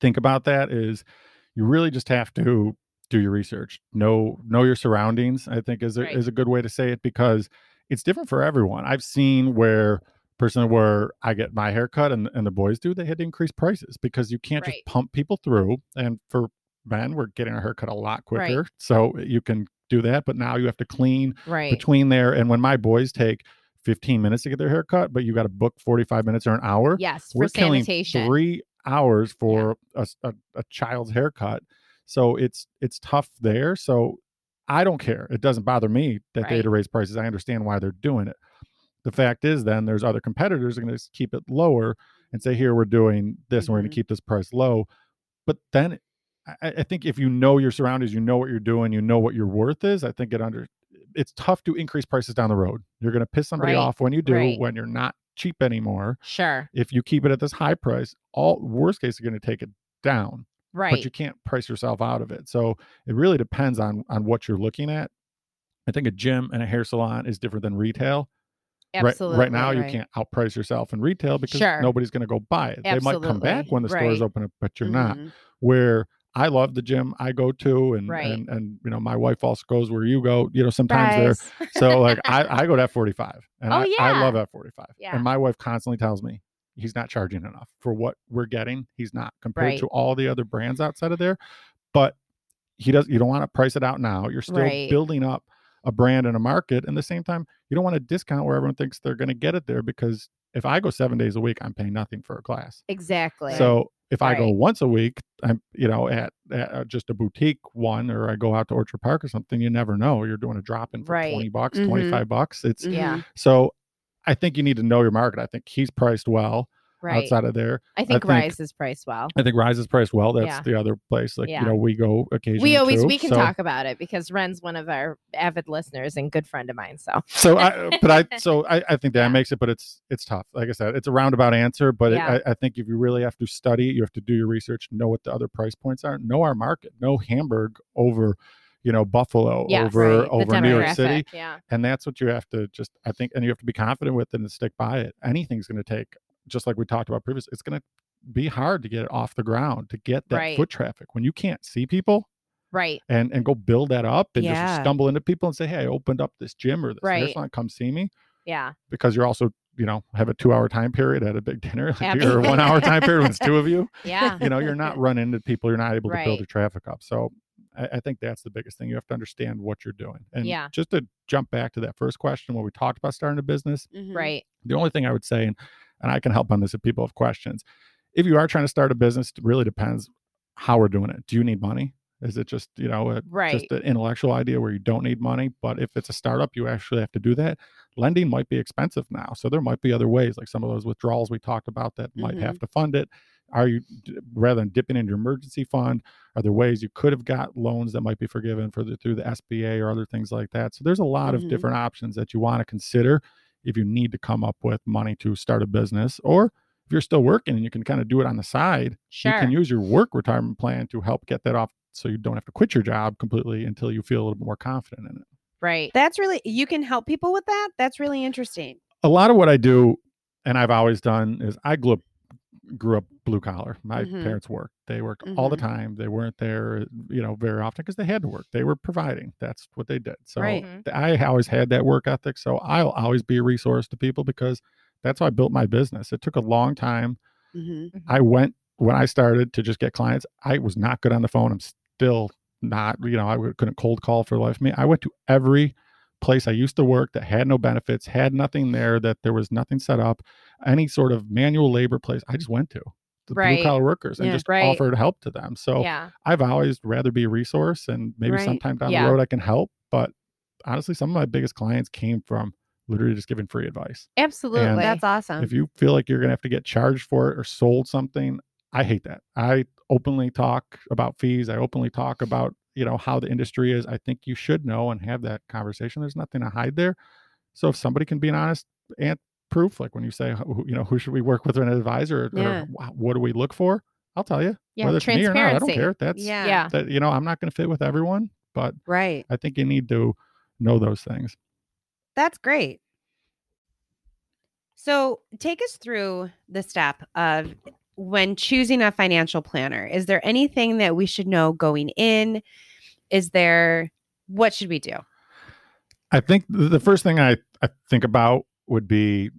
think about that is you really just have to do your research know know your surroundings i think is a, Right. is a good way to say it because it's different for everyone i've seen where person where i get my haircut and, and the boys do they had to increase prices because you can't Right. just pump people through and for men we're getting our haircut a lot Right. quicker so you can do that but now you have to clean right between there and when my boys take 15 minutes to get their hair cut but you got to book 45 minutes or an hour yes for we're killing sanitation three hours for a a child's haircut so it's it's tough there so i don't care it doesn't bother me that they had to raise prices i understand why they're doing it. The fact is then there's other competitors are going to keep it lower and say here we're doing this and we're going to mm-hmm. keep this price low. But then I, I think if you know your surroundings you know what you're doing you know what your worth is i think it under it's tough to increase prices down the road. You're going to piss somebody Right, off when you do right. when you're not cheap anymore sure. if you keep it at this high price, all worst case you're going to take it down, right but you can't price yourself out of it. So it really depends on on what you're looking at. I think a gym and a hair salon is different than retail. Right- absolutely Right, now, you can't outprice yourself in retail because Sure. nobody's going to go buy it. They might come back when the stores right. open up, but you're not. Mhm. Where I love the gym I go to, and Right. and and you know my wife also goes where you go. You know sometimes there Guys. so like I, I go to F45 and Oh, I, I love F45. Yeah. And my wife constantly tells me he's not charging enough for what we're getting. He's not compared Right. to all the other brands outside of there. But he does you don't want to price it out now. You're still Right. building up a brand and a market. And the same time, you don't want to discount where everyone thinks they're going to get it there because if I go seven days a week, I'm paying nothing for a class. exactly So if I go once a week, I'm you know at, at uh, just a boutique one, or I go out to Orchard Park or something. You never know. You're doing a drop in for Right. twenty bucks, Mhm. twenty five bucks. It's yeah so. I think you need to know your market. I think he's priced well. Right. outside of there. I think think- Rise is priced well. I think Rise is priced well. That's Yeah. the other place. Like Yeah. you know, we go occasionally. We always too, we can so- talk about it because Ren's one of our avid listeners and good friend of mine. So So I, but I, so I, I think that Yeah. makes it, but it's it's tough. Like I said, it's a roundabout answer, but it, I, I think if you really have to study, you have to do your research, know what the other price points are, know our market, know Hamburg over, you know, Buffalo over right. over New York City, Yeah. and that's what you have to just I think, and you have to be confident with it and stick by it. Anything's going to take, just like we talked about previously, it's going to be hard to get it off the ground to get that Right. foot traffic when you can't see people Right. and and go build that up and Yeah. just stumble into people and say, hey, I opened up this gym or this hair Right. salon, come see me Yeah. because you're also you know have a two hour time period at a big dinner like or one hour time period when it's two of you Yeah. you know you're not running into people you're not able to build Right. your traffic up so I, I think that's the biggest thing you have to understand what you're doing and Yeah. just to jump back to that first question when we talked about starting a business Mhm. Right. the only thing i would say and, and i can help on this if people have questions if you are trying to start a business it really depends how we're doing it do you need money is it just you know a, Right. just an intellectual idea where you don't need money. But if it's a startup, you actually have to do that. Lending might be expensive now. So there might be other ways, like some of those withdrawals we talked about that might Mhm. have to fund it. Are you rather than dipping into your emergency fund? Are there ways you could have got loans that might be forgiven for the through the SBA or other things like that? So there's a lot Mhm. of different options that you want to consider if you need to come up with money to start a business or if you're still working and you can kind of do it on the side Sure. you can use your work retirement plan to help get that off so you don't have to quit your job completely until you feel a little bit more confident in it. right. That's really you can help people with that. That's really interesting. A lot of what I do and I've always done is I grew up grew up blue collar. My Mhm. parents worked. They worked all the Mhm. time. They weren't there, you know, very often because they had to work. They were providing. That's what they did. So Right. I always had that work ethic. So I'll always be a resource to people because that's how I built my business. It took a long time Mhm. I went when I started to just get clients. I was not good on the phone. I'm still not, you know, I couldn't cold call for the life of me. I went to every place I used to work that had no benefits, had nothing there, that there was nothing set up, any sort of manual labor place. I just went to the Right. blue collar workers and Yeah. just Right. offered help to them. So yeah. I've always rather be a resource and maybe Right. sometime down Yeah. the road I can help. But honestly, some of my biggest clients came from literally just giving free advice Absolutely. That's awesome. if you feel like you're going to have to get charged for it or sold something i hate that i openly talk about fees i openly talk about you know how the industry is i think you should know and have that conversation there's nothing to hide there so if somebody can be an honest and proof like when you say who- you know who should we work with an advisor or, Yeah. wh- what do we look for i'll tell you yeah. whether it's me or not i don't transparency. care that's yeah. Yeah. that you know i'm not going to fit with everyone but Right. i think you need to know those things That's great. So, take us through the step of when choosing a financial planner. Is there anything that we should know going in? Is there what should we do? I think the first thing I, I think about would be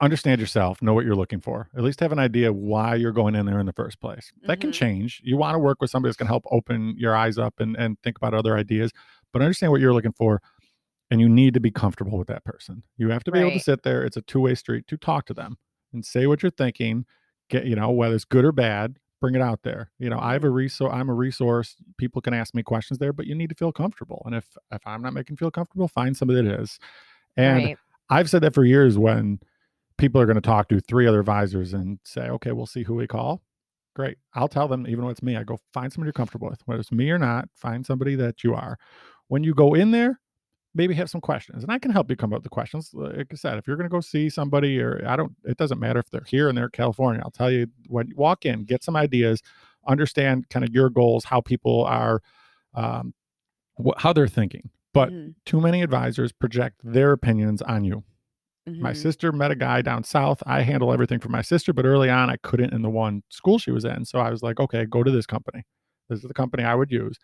understand yourself, know what you're looking for. At least have an idea why you're going in there in the first place. That can Mhm. change. You want to work with somebody that's going to help open your eyes up and, and think about other ideas, but understand what you're looking for. And you need to be comfortable with that person. You have to be able to sit there. It's a two way street to talk to them and say what you're thinking. Get, you know, whether it's good or bad, bring it out there. You know, I have mm-hmm. a resource. I'm a resource. People can ask me questions there, but you need to feel comfortable. And if if I'm not making you feel comfortable, find somebody that is. And right. I've said that for years when people are going to talk to three other advisors and say, okay, we'll see who we call. Great. I'll tell them, even when it's me, I go find somebody you're comfortable with. Whether it's me or not, find somebody that you are. When you go in there, maybe have some questions. And I can help you come up with the questions. Like I said, if you're going to go see somebody or I don't, it doesn't matter if they're here and they're in California. I'll tell you when you walk in, get some ideas, understand kind of your goals, how people are, um, wh- how they're thinking. But Mhm. too many advisors project their opinions on you. My Mhm. sister met a guy down south. I handle everything for my sister, but early on I couldn't in the one school she was in. So I was like, okay, go to this company. This is the company I would use.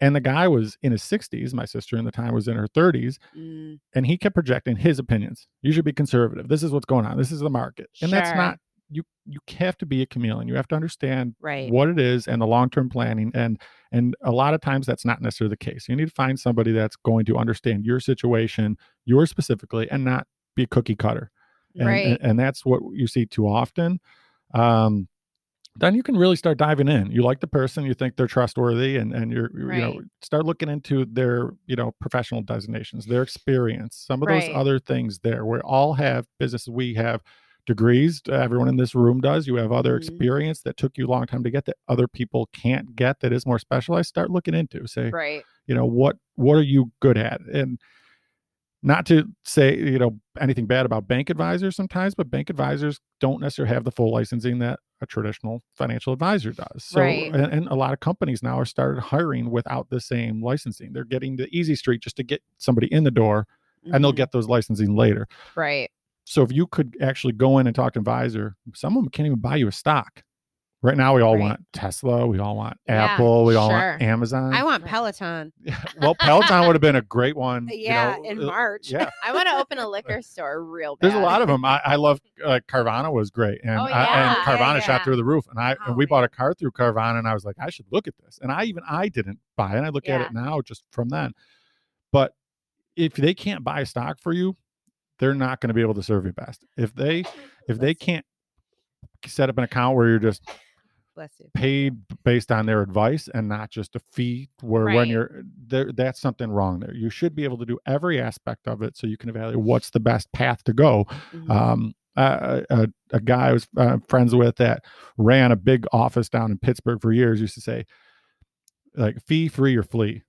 And the guy was in his 60s. My sister in the time was in her 30s. Mm, And he kept projecting his opinions. You should be conservative. This is what's going on. This is the market. And that's not you you have to be a chameleon. You have to understand right. what it is and the long-term planning and and a lot of times that's not necessarily the case you need to find somebody that's going to understand your situation yours specifically and not be a cookie cutter and, Right. and, and that's what you see too often um then you can really start diving in you like the person you think they're trustworthy and and you're you know start looking into their you know professional designations their experience some of Right. those other things there we all have businesses we have degrees. Everyone in this room does. You have other Mhm. experience that took you a long time to get that other people can't get that is more specialized. Start looking into. Say, Right. you know, what what are you good at? And not to say, you know, anything bad about bank advisors sometimes, but bank advisors don't necessarily have the full licensing that a traditional financial advisor does. So, Right. and, and a lot of companies now are started hiring without the same licensing. They're getting the easy street just to get somebody in the door, and they'll Mhm. get those licensing later. Right. So if you could actually go in and talk to an advisor, some of them can't even buy you a stock. Right now, we all Right. want Tesla, we all want Yeah, Apple, we all sure. want Amazon. I want Peloton. Yeah, well, Peloton would have been a great one. you Yeah, know, in uh, March. Yeah, I want to open a liquor store real bad. there's a lot of them. I, I love uh, Carvana was great, and Oh, I, yeah, and Carvana yeah, shot through the roof. And I Oh, and we bought a car through Carvana, and I was like, I should look at this. And I even I didn't buy it. And I look at it now just from then. But if they can't buy stock for you, they're not going to be able to serve you best. If they if they can't set up an account where you're just Bless you. paid based on their advice and not just a fee where when you're there that's something wrong there. You should be able to do every aspect of it so you can evaluate what's the best path to go. Mhm. um uh, a, a guy i was uh, friends with that ran a big office down in pittsburgh for years used to say like fee free or flee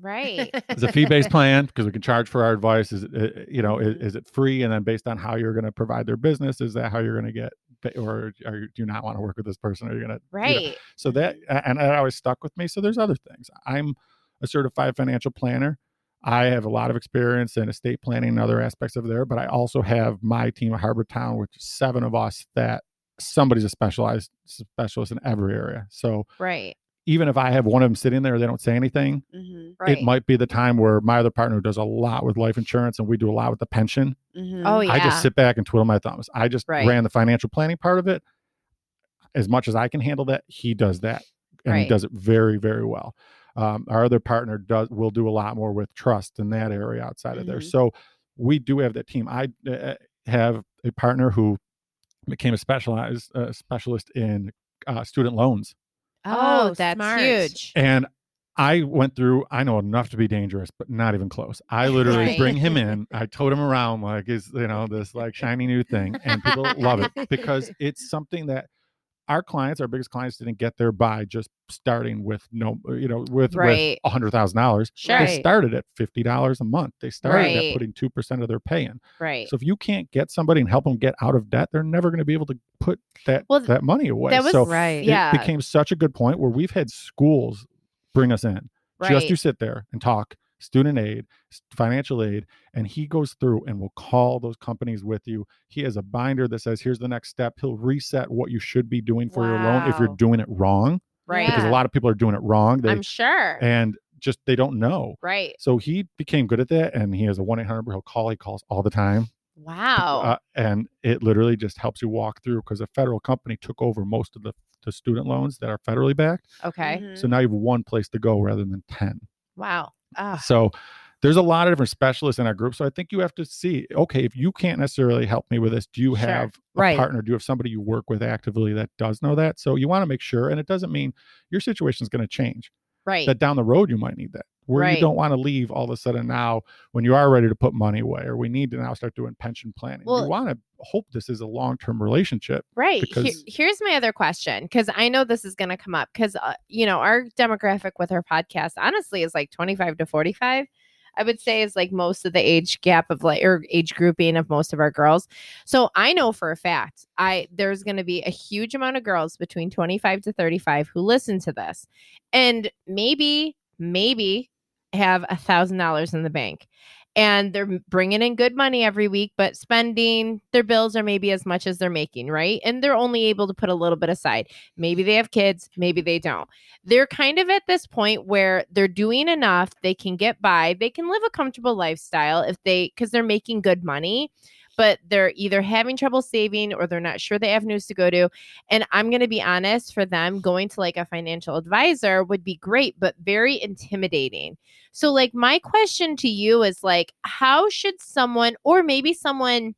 Right. it's a fee-based plan because we can charge for our advice. Is it uh, you know is, is it free? And then based on how you're going to provide their business is that how you're going to get pa- or do you not want to work with this person are you going to Right. so that and that always stuck with me. So there's other things. I'm a certified financial planner. I have a lot of experience in estate planning and other aspects of there, but I also have my team at Harbortown, which is seven of us that somebody's a specialized specialist in every area. So Right. Even if I have one of them sitting there, they don't say anything. Mhm. Right. It might be the time where my other partner does a lot with life insurance and we do a lot with the pension. Mhm. Oh yeah. I just sit back and twiddle my thumbs. I just Right. ran the financial planning part of it. As much as I can handle that, he does that, and he does it very, very well. Um, our other partner does will do a lot more with trust in that area outside of there. Mhm. So we do have that team. I uh, have a partner who became a specialized uh, specialist in uh, student loans, Oh, oh, that's smart. huge. and I went through. I know enough to be dangerous, but not even close. I literally Right. bring him in. I tote him around like is you know this like shiny new thing, and people love it because it's something that our clients, our biggest clients, didn't get there by just starting with no, uh, you know, with Right. with a hundred thousand dollars. Sure. They started at fifty dollars a month. They started Right. at putting two percent of their pay in. Right. So if you can't get somebody and help them get out of debt, they're never going to be able to put that Well, that money away. that was so Right. it yeah. became such a good point where we've had schools bring us in just right. to sit there and talk student aid financial aid and he goes through and will call those companies with you he has a binder that says here's the next step he'll reset what you should be doing for your loan if you're doing it wrong right. because a lot of people are doing it wrong they, I'm sure. and just they don't know right. so he became good at that and he has a 1-800 he'll call he calls all the time Wow. uh, and it literally just helps you walk through because a federal company took over most of the, the student loans that are federally backed okay. Mhm. so now you have one place to go rather than 10 Wow. Ah, so there's a lot of different specialists in our group. So I think you have to see, okay, if you can't necessarily help me with this, do you Sure. have a Right. partner? Do you have somebody you work with actively that does know that? So you want to make sure, and it doesn't mean your situation is going to change. Right. That down the road you might need that. Where Right. you don't want to leave all of a sudden now when you are ready to put money away, or we need to now start doing pension planning. Well- you want to hope this is a long term relationship. Right. Here- because- here's my other question because I know this is going to come up because, uh, you know, our demographic with our podcast honestly is like 25 to 45. I would say is like most of the age gap of like or age grouping of most of our girls. So I know for a fact I there's going to be a huge amount of girls between 25 to 35 who listen to this and maybe maybe have a thousand dollars in the bank and they're bringing in good money every week, but spending their bills are maybe as much as they're making, right? And they're only able to put a little bit aside. Maybe they have kids, maybe they don't. They're kind of at this point where they're doing enough, they can get by, they can live a comfortable lifestyle if they, because they're making good money. But they're either having trouble saving or they're not sure the avenues to go to. And I'm going to be honest, for them, going to like a financial advisor would be great, but very intimidating. So, like, my question to you is like, how should someone, or maybe someone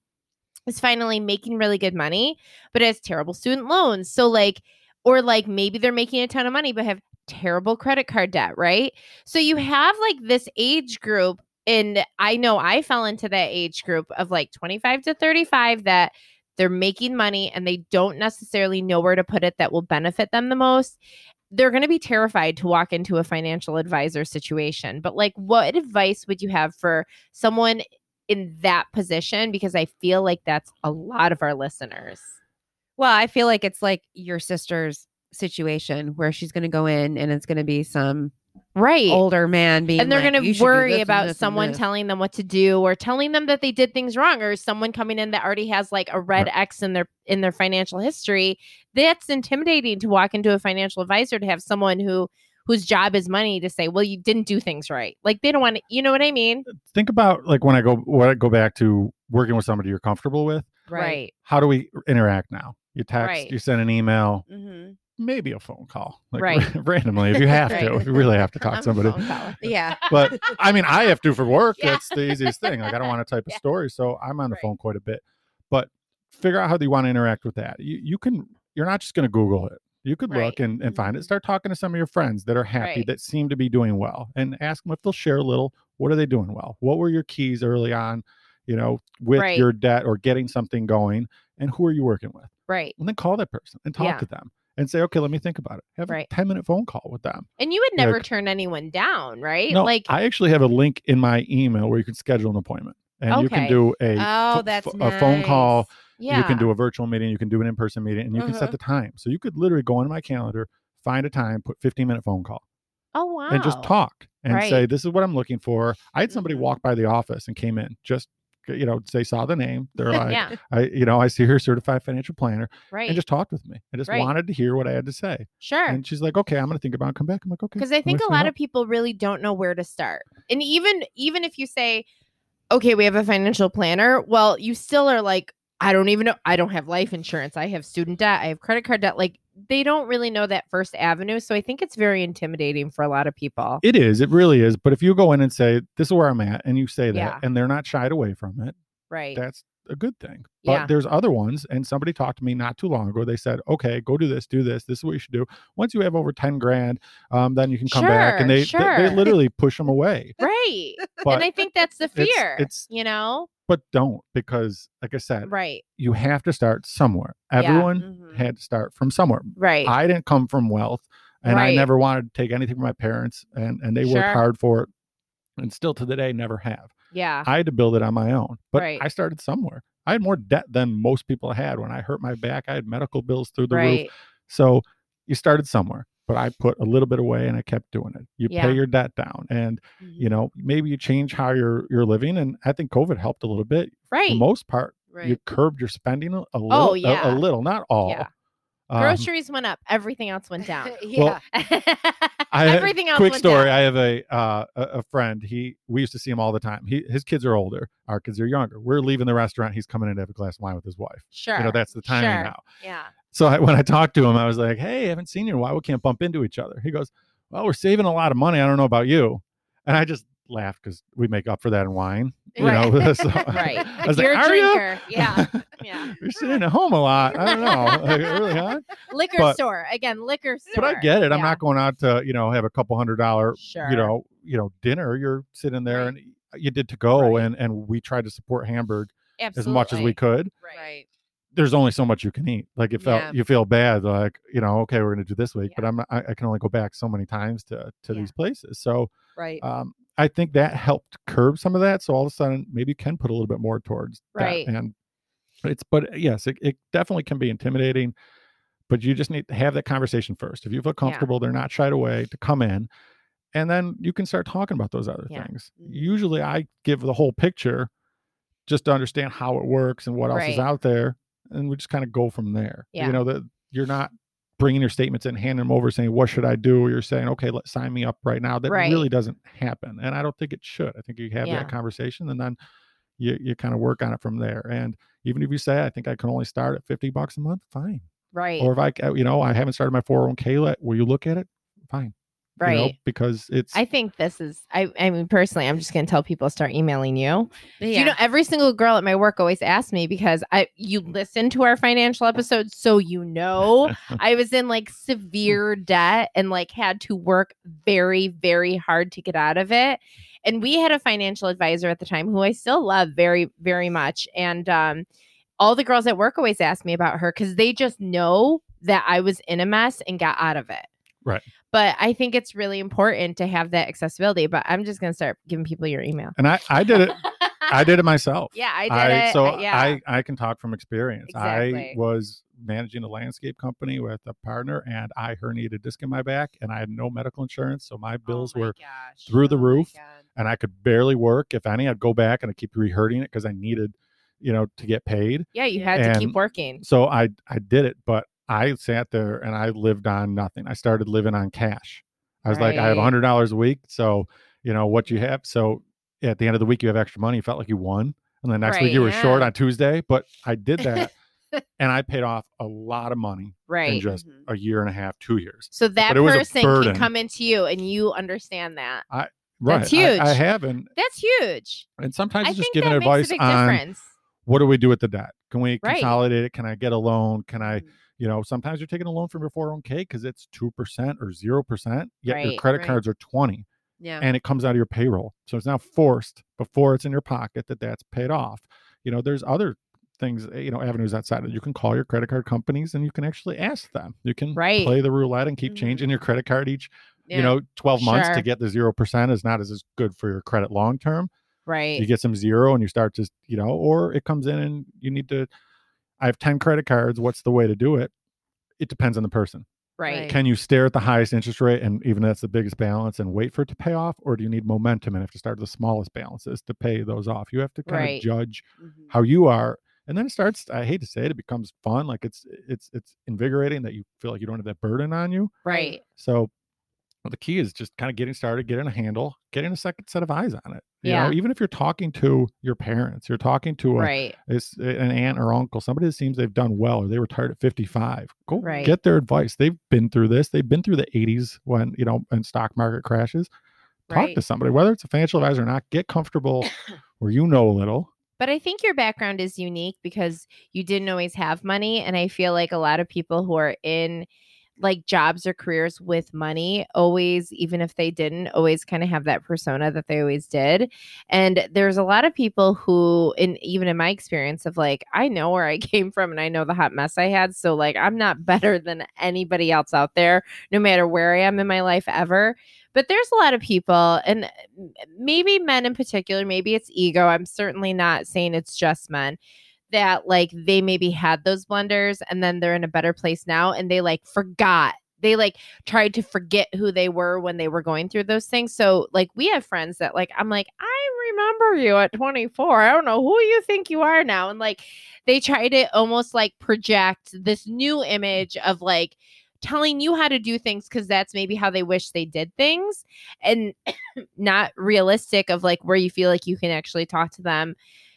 is finally making really good money, but has terrible student loans? So, like, or like maybe they're making a ton of money, but have terrible credit card debt, right? So, you have like this age group. And I know I fell into that age group of like 25 to 35 that they're making money and they don't necessarily know where to put it that will benefit them the most, they're going to be terrified to walk into a financial advisor situation. But like what advice would you have for someone in that position because I feel like that's a lot of our listeners. Well, I feel like it's like your sister's situation where she's going to go in and it's going to be some right older man being and they're like, going to worry about this someone this." telling them what to do or telling them that they did things wrong or someone coming in that already has like a red x in their in their financial history that's intimidating to walk into a financial advisor to have someone who whose job is money to say well you didn't do things right like they don't want to you know what i mean Think about like when I go when I go back to working with somebody you're comfortable with. right How do we interact now? You text, Right. you send an email, Mhm. Maybe a phone call, like Right. randomly if you have to, if you really have to talk to somebody. Yeah. But I mean, I have to for work. Yeah. That's the easiest thing. Like I don't want to type a Yeah. story, so I'm on the Right. phone quite a bit. But figure out how you want to interact with that. You you can. You're not just going to Google it. You could Right. look and, and find it. Mhm. Start talking to some of your friends that are happy Right. that seem to be doing well, and ask them if they'll share a little. What are they doing well? What were your keys early on? You know, with Right. your debt or getting something going, and who are you working with? right And then call that person and talk Yeah. to them and say, okay, let me think about it. Have Right. a 10 minute phone call with them. and you would never c- turn anyone down right No, like I actually have a link in my email where you can schedule an appointment and you can do a, Oh, pho- that's pho- a phone call. yeah You can do a virtual meeting. You can do an in person meeting and you can set mm-hmm. the time. So you could literally go into my calendar, find a time, put 15 minute phone call oh wow and just talk and say, this is what I'm looking for. I had somebody walk mm-hmm. by the office and came in just, you know, they saw the name. They're like, yeah I, you know, I see her certified financial planner right and just talked with me. I just Right. wanted to hear what I had to say. sure And she's like, okay, I'm going to think about it and come back. I'm like, okay. because I think a lot of people really don't know where to start. And even even if you say, okay, we have a financial planner, well, you still are like, I don't even know. I don't have life insurance. I have student debt. I have credit card debt. Like they don't really know that first avenue. So I think it's very intimidating for a lot of people. It is. It really is. But if you go in and say, this is where I'm at, and you say that, Yeah. and they're not shied away from it, right. that's a good thing. But Yeah. there's other ones, and somebody talked to me not too long ago. They said, okay, go do this, do this. This is what you should do. Once you have over 10 grand, um, then you can come back. And Sure, they, they, they literally push them away. right. But, and I think that's the fear. it's- you know? but don't, because like I said, Right. you have to start somewhere. Yeah. Everyone Mhm. had to start from somewhere. Right. I didn't come from wealth and I never wanted to take anything from my parents and, and they Sure. worked hard for it and still to the day never have. Yeah. I had to build it on my own, but Right. I started somewhere. I had more debt than most people had when I hurt my back. I had medical bills through the roof. So you started somewhere, but I put a little bit away and I kept doing it. You Yeah. pay your debt down and mm-hmm. you know, maybe you change how you're you're living and I think COVID helped a little bit. For Right. the most part, Right. you curbed your spending a, a oh, little Oh, a- a, little, not all. Yeah. Um, Groceries went up. Everything else went down. yeah. I Everything else quick went story. down. I have a uh, a a friend. He we used to see him all the time. He his kids are older. Our kids are younger. We're leaving the restaurant. He's coming in to have a glass of wine with his wife. Sure. You know that's the timing Sure. now. Yeah. So I, when I talked to him, I was like, "Hey, I haven't seen you in a while. We can't bump into each other." He goes, "Well, we're saving a lot of money. I don't know about you," and I just laughed because we make up for that in wine. You Right. know, so Right. I was You're like, a "Are ya?" drinker. Yeah. Yeah. You're sitting at home a lot. I don't know. Like, really, huh? Liquor But- store. Again, liquor store. But I get it. I'm not going out to you know have a couple hundred dollar Sure. you know you know dinner. You're sitting there Right. and you did to go Right. and and we tried to support Hamburg Absolutely. as much as we could. Right. There's only so much you can eat. Like it felt Yeah. you feel bad. Like you know okay we're gonna do this week, but I'm I, I can only go back so many times to to Yeah. these places. So Right. um, I think that helped curb some of that. So all of a sudden maybe you can put a little bit more towards Right. that. And it's but yes, it, it definitely can be intimidating. But you just need to have that conversation first. If you feel comfortable, they're not shied away to come in. And then you can start talking about those other Yeah. things. Mhm. Usually I give the whole picture just to understand how it works and what else is out there. And we just kind of go from there. Yeah. You know, that you're not bringing your statements and handing them over saying, what should I do? You're saying, okay, let sign me up right now. That Right. really doesn't happen. And I don't think it should. I think you have Yeah. that conversation and then you, you kind of work on it from there. And even if you say, I think I can only start at 50 bucks a month, fine. Right. Or if I, uh, you know, I haven't started my 401k yet, will you look at it? Fine. You right. know, because it's, I think this is I I mean personally I'm just going to tell people start emailing you. Yeah. You know every single girl at my work always asks me because I you listen to our financial episodes so you know I was in like severe debt and like had to work very very hard to get out of it. And we had a financial advisor at the time who I still love very very much and um all the girls at work always ask me about her because they just know that I was in a mess and got out of it. Right. But I think it's really important to have that accessibility. But I'm just gonna start giving people your email. And I, I did it. I did it myself. yeah, I did I, it. so I- yeah. I, I can talk from experience. I was managing a landscape company with a partner and I herniated a disc in my back and I had no medical insurance. So my oh bills Oh my were gosh. through the Oh roof. And I could barely work. If any, I'd go back and I'd keep rehurting it because I needed, you know, to get paid. yeah, you had to keep working. So I I did it, but I sat there and I lived on nothing. I started living on cash. I was like, I have a hundred dollars a week. So, you know, what you have. So at the end of the week you have extra money. You felt like you won. And then next week you were Right, short on Tuesday. But I did that and I paid off a lot of money in Right. just Mhm. a year and a half, two years. So that person can come into you and you understand that. Right. That's huge. I, haven't. That's huge. And sometimes I just giving advice makes a big on difference. what do we do with the debt? Can we Right. consolidate it? Can I get a loan? Can I, Mhm. You know, sometimes you're taking a loan from your 401k because it's 2% or 0%, yet your credit right. cards are 20 Yeah. and it comes out of your payroll. So it's now forced before it's in your pocket that that's paid off. You know, there's other things, eh, you know, avenues outside of You can call your credit card companies and you can actually ask them. You can Right. play the roulette and keep Mhm. changing your credit card each, yeah. you know, 12 months to get the 0% is not as, as good for your credit long term Right. you get some zero and you start just you know or it comes in and you need to i have 10 credit cards what's the way to do it it depends on the person right. Right. can you stare at the highest interest rate and even that's the biggest balance and wait for it to pay off or do you need momentum and have to start at the smallest balances to pay those off you have to kind Right. of judge Mhm. how you are and then it starts i hate to say it it becomes fun like it's it's it's invigorating that you feel like you don't have that burden on you Right. so well, the key is just kind of getting started, getting a handle, getting a second set of eyes on it. You Yeah. know, even if you're talking to your parents, you're talking to a, Right. it's uh, an aunt or uncle, somebody that seems they've done well or they retired at 55. Go Right. get their advice. They've been through this. They've been through the 80s when, you know, and stock market crashes. Talk Right. to somebody, whether it's a financial advisor or not, get comfortable where you know a little. But I think your background is unique because you didn't always have money. And I feel like a lot of people who are in like jobs or careers with money always, even if they didn't, always kind of have that persona that they always did. And there's a lot of people who, in even in my experience, of like, I know where I came from and I know the hot mess I had. So, like, I'm not better than anybody else out there, no matter where I am in my life ever. But there's a lot of people, and uh, maybe men in particular, maybe it's ego. I'm certainly not saying it's just men that like they maybe had those blunders and then they're in a better place now and they like forgot. They like tried to forget who they were when they were going through those things. So like we have friends that like I'm like I remember you at 24. I don't know who you think you are now and like they try to almost like project this new image of like telling you how to do things because that's maybe how they wish they did things and not realistic of like where you feel like you can actually talk to them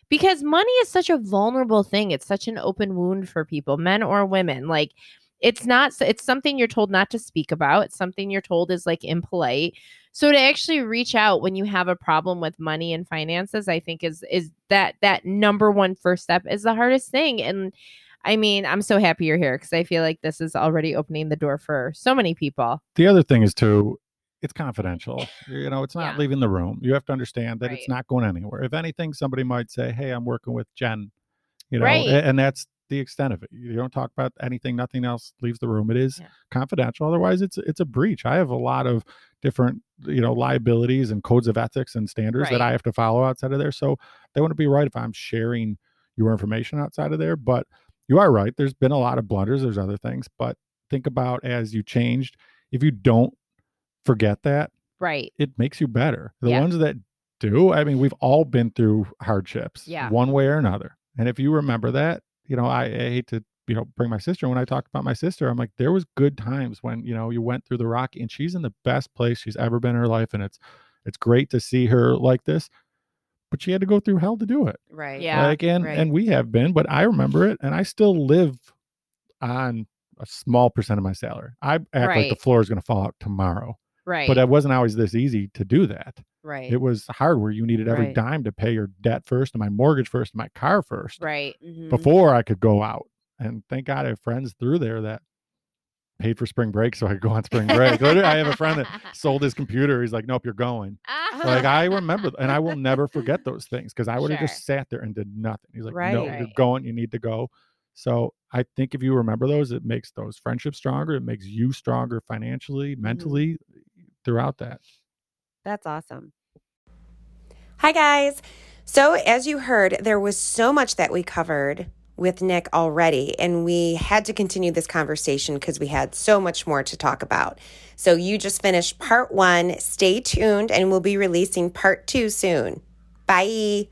because money is such a vulnerable thing it's such an open wound for people men or women like it's not it's something you're told not to speak about it's something you're told is like impolite. So to actually reach out when you have a problem with money and finances i think is is that that number one first step is the hardest thing and i mean i'm so happy you're here because i feel like this is already opening the door for so many people. The other thing is too, it's confidential. You know, it's not Yeah. leaving the room. You have to understand that Right. it's not going anywhere. If anything, somebody might say, "Hey, I'm working with Jen," you know, Right. and that's the extent of it. You don't talk about anything. Nothing else leaves the room. It is Yeah. confidential. Otherwise, it's it's a breach. I have a lot of different, you know, liabilities and codes of ethics and standards that I have to follow outside of there. So they wouldn't be right if I'm sharing your information outside of there. But you are right. There's been a lot of blunders. There's other things, but think about as you changed. If you don't forget that, right it makes you better. The Yeah. ones that do, I mean, we've all been through hardships, Yeah. one way or another. And if you remember that, you know, I, I hate to, you know, bring my sister. When I talked about my sister, I'm like, there was good times when you know you went through the rock, and she's in the best place she's ever been in her life, and it's it's great to see her like this. But she had to go through hell to do it. Right. Yeah. like and right. and we have been, but I remember it, and I still live on a small percent of my salary. I act like the floor is going to fall out tomorrow right but it wasn't always this easy to do that. Right. It was hard where you needed every Right. dime to pay your debt first and my mortgage first and my car first right Mhm. before I could go out. And thank God I have friends through there that paid for spring break so I could go on spring break. I have a friend that sold his computer. He's like, nope, you're going. Ah. Like I remember, and I will never forget those things because I would have Sure. just sat there and did nothing. He's like, no, Right. you're going. You need to go. So I think if you remember those, it makes those friendships stronger. It makes you stronger financially, mentally, throughout that. That's awesome. Hi, guys. So, as you heard, there was so much that we covered with Nick already, and we had to continue this conversation because we had so much more to talk about. So, you just finished part one. Stay tuned, and we'll be releasing part two soon. Bye.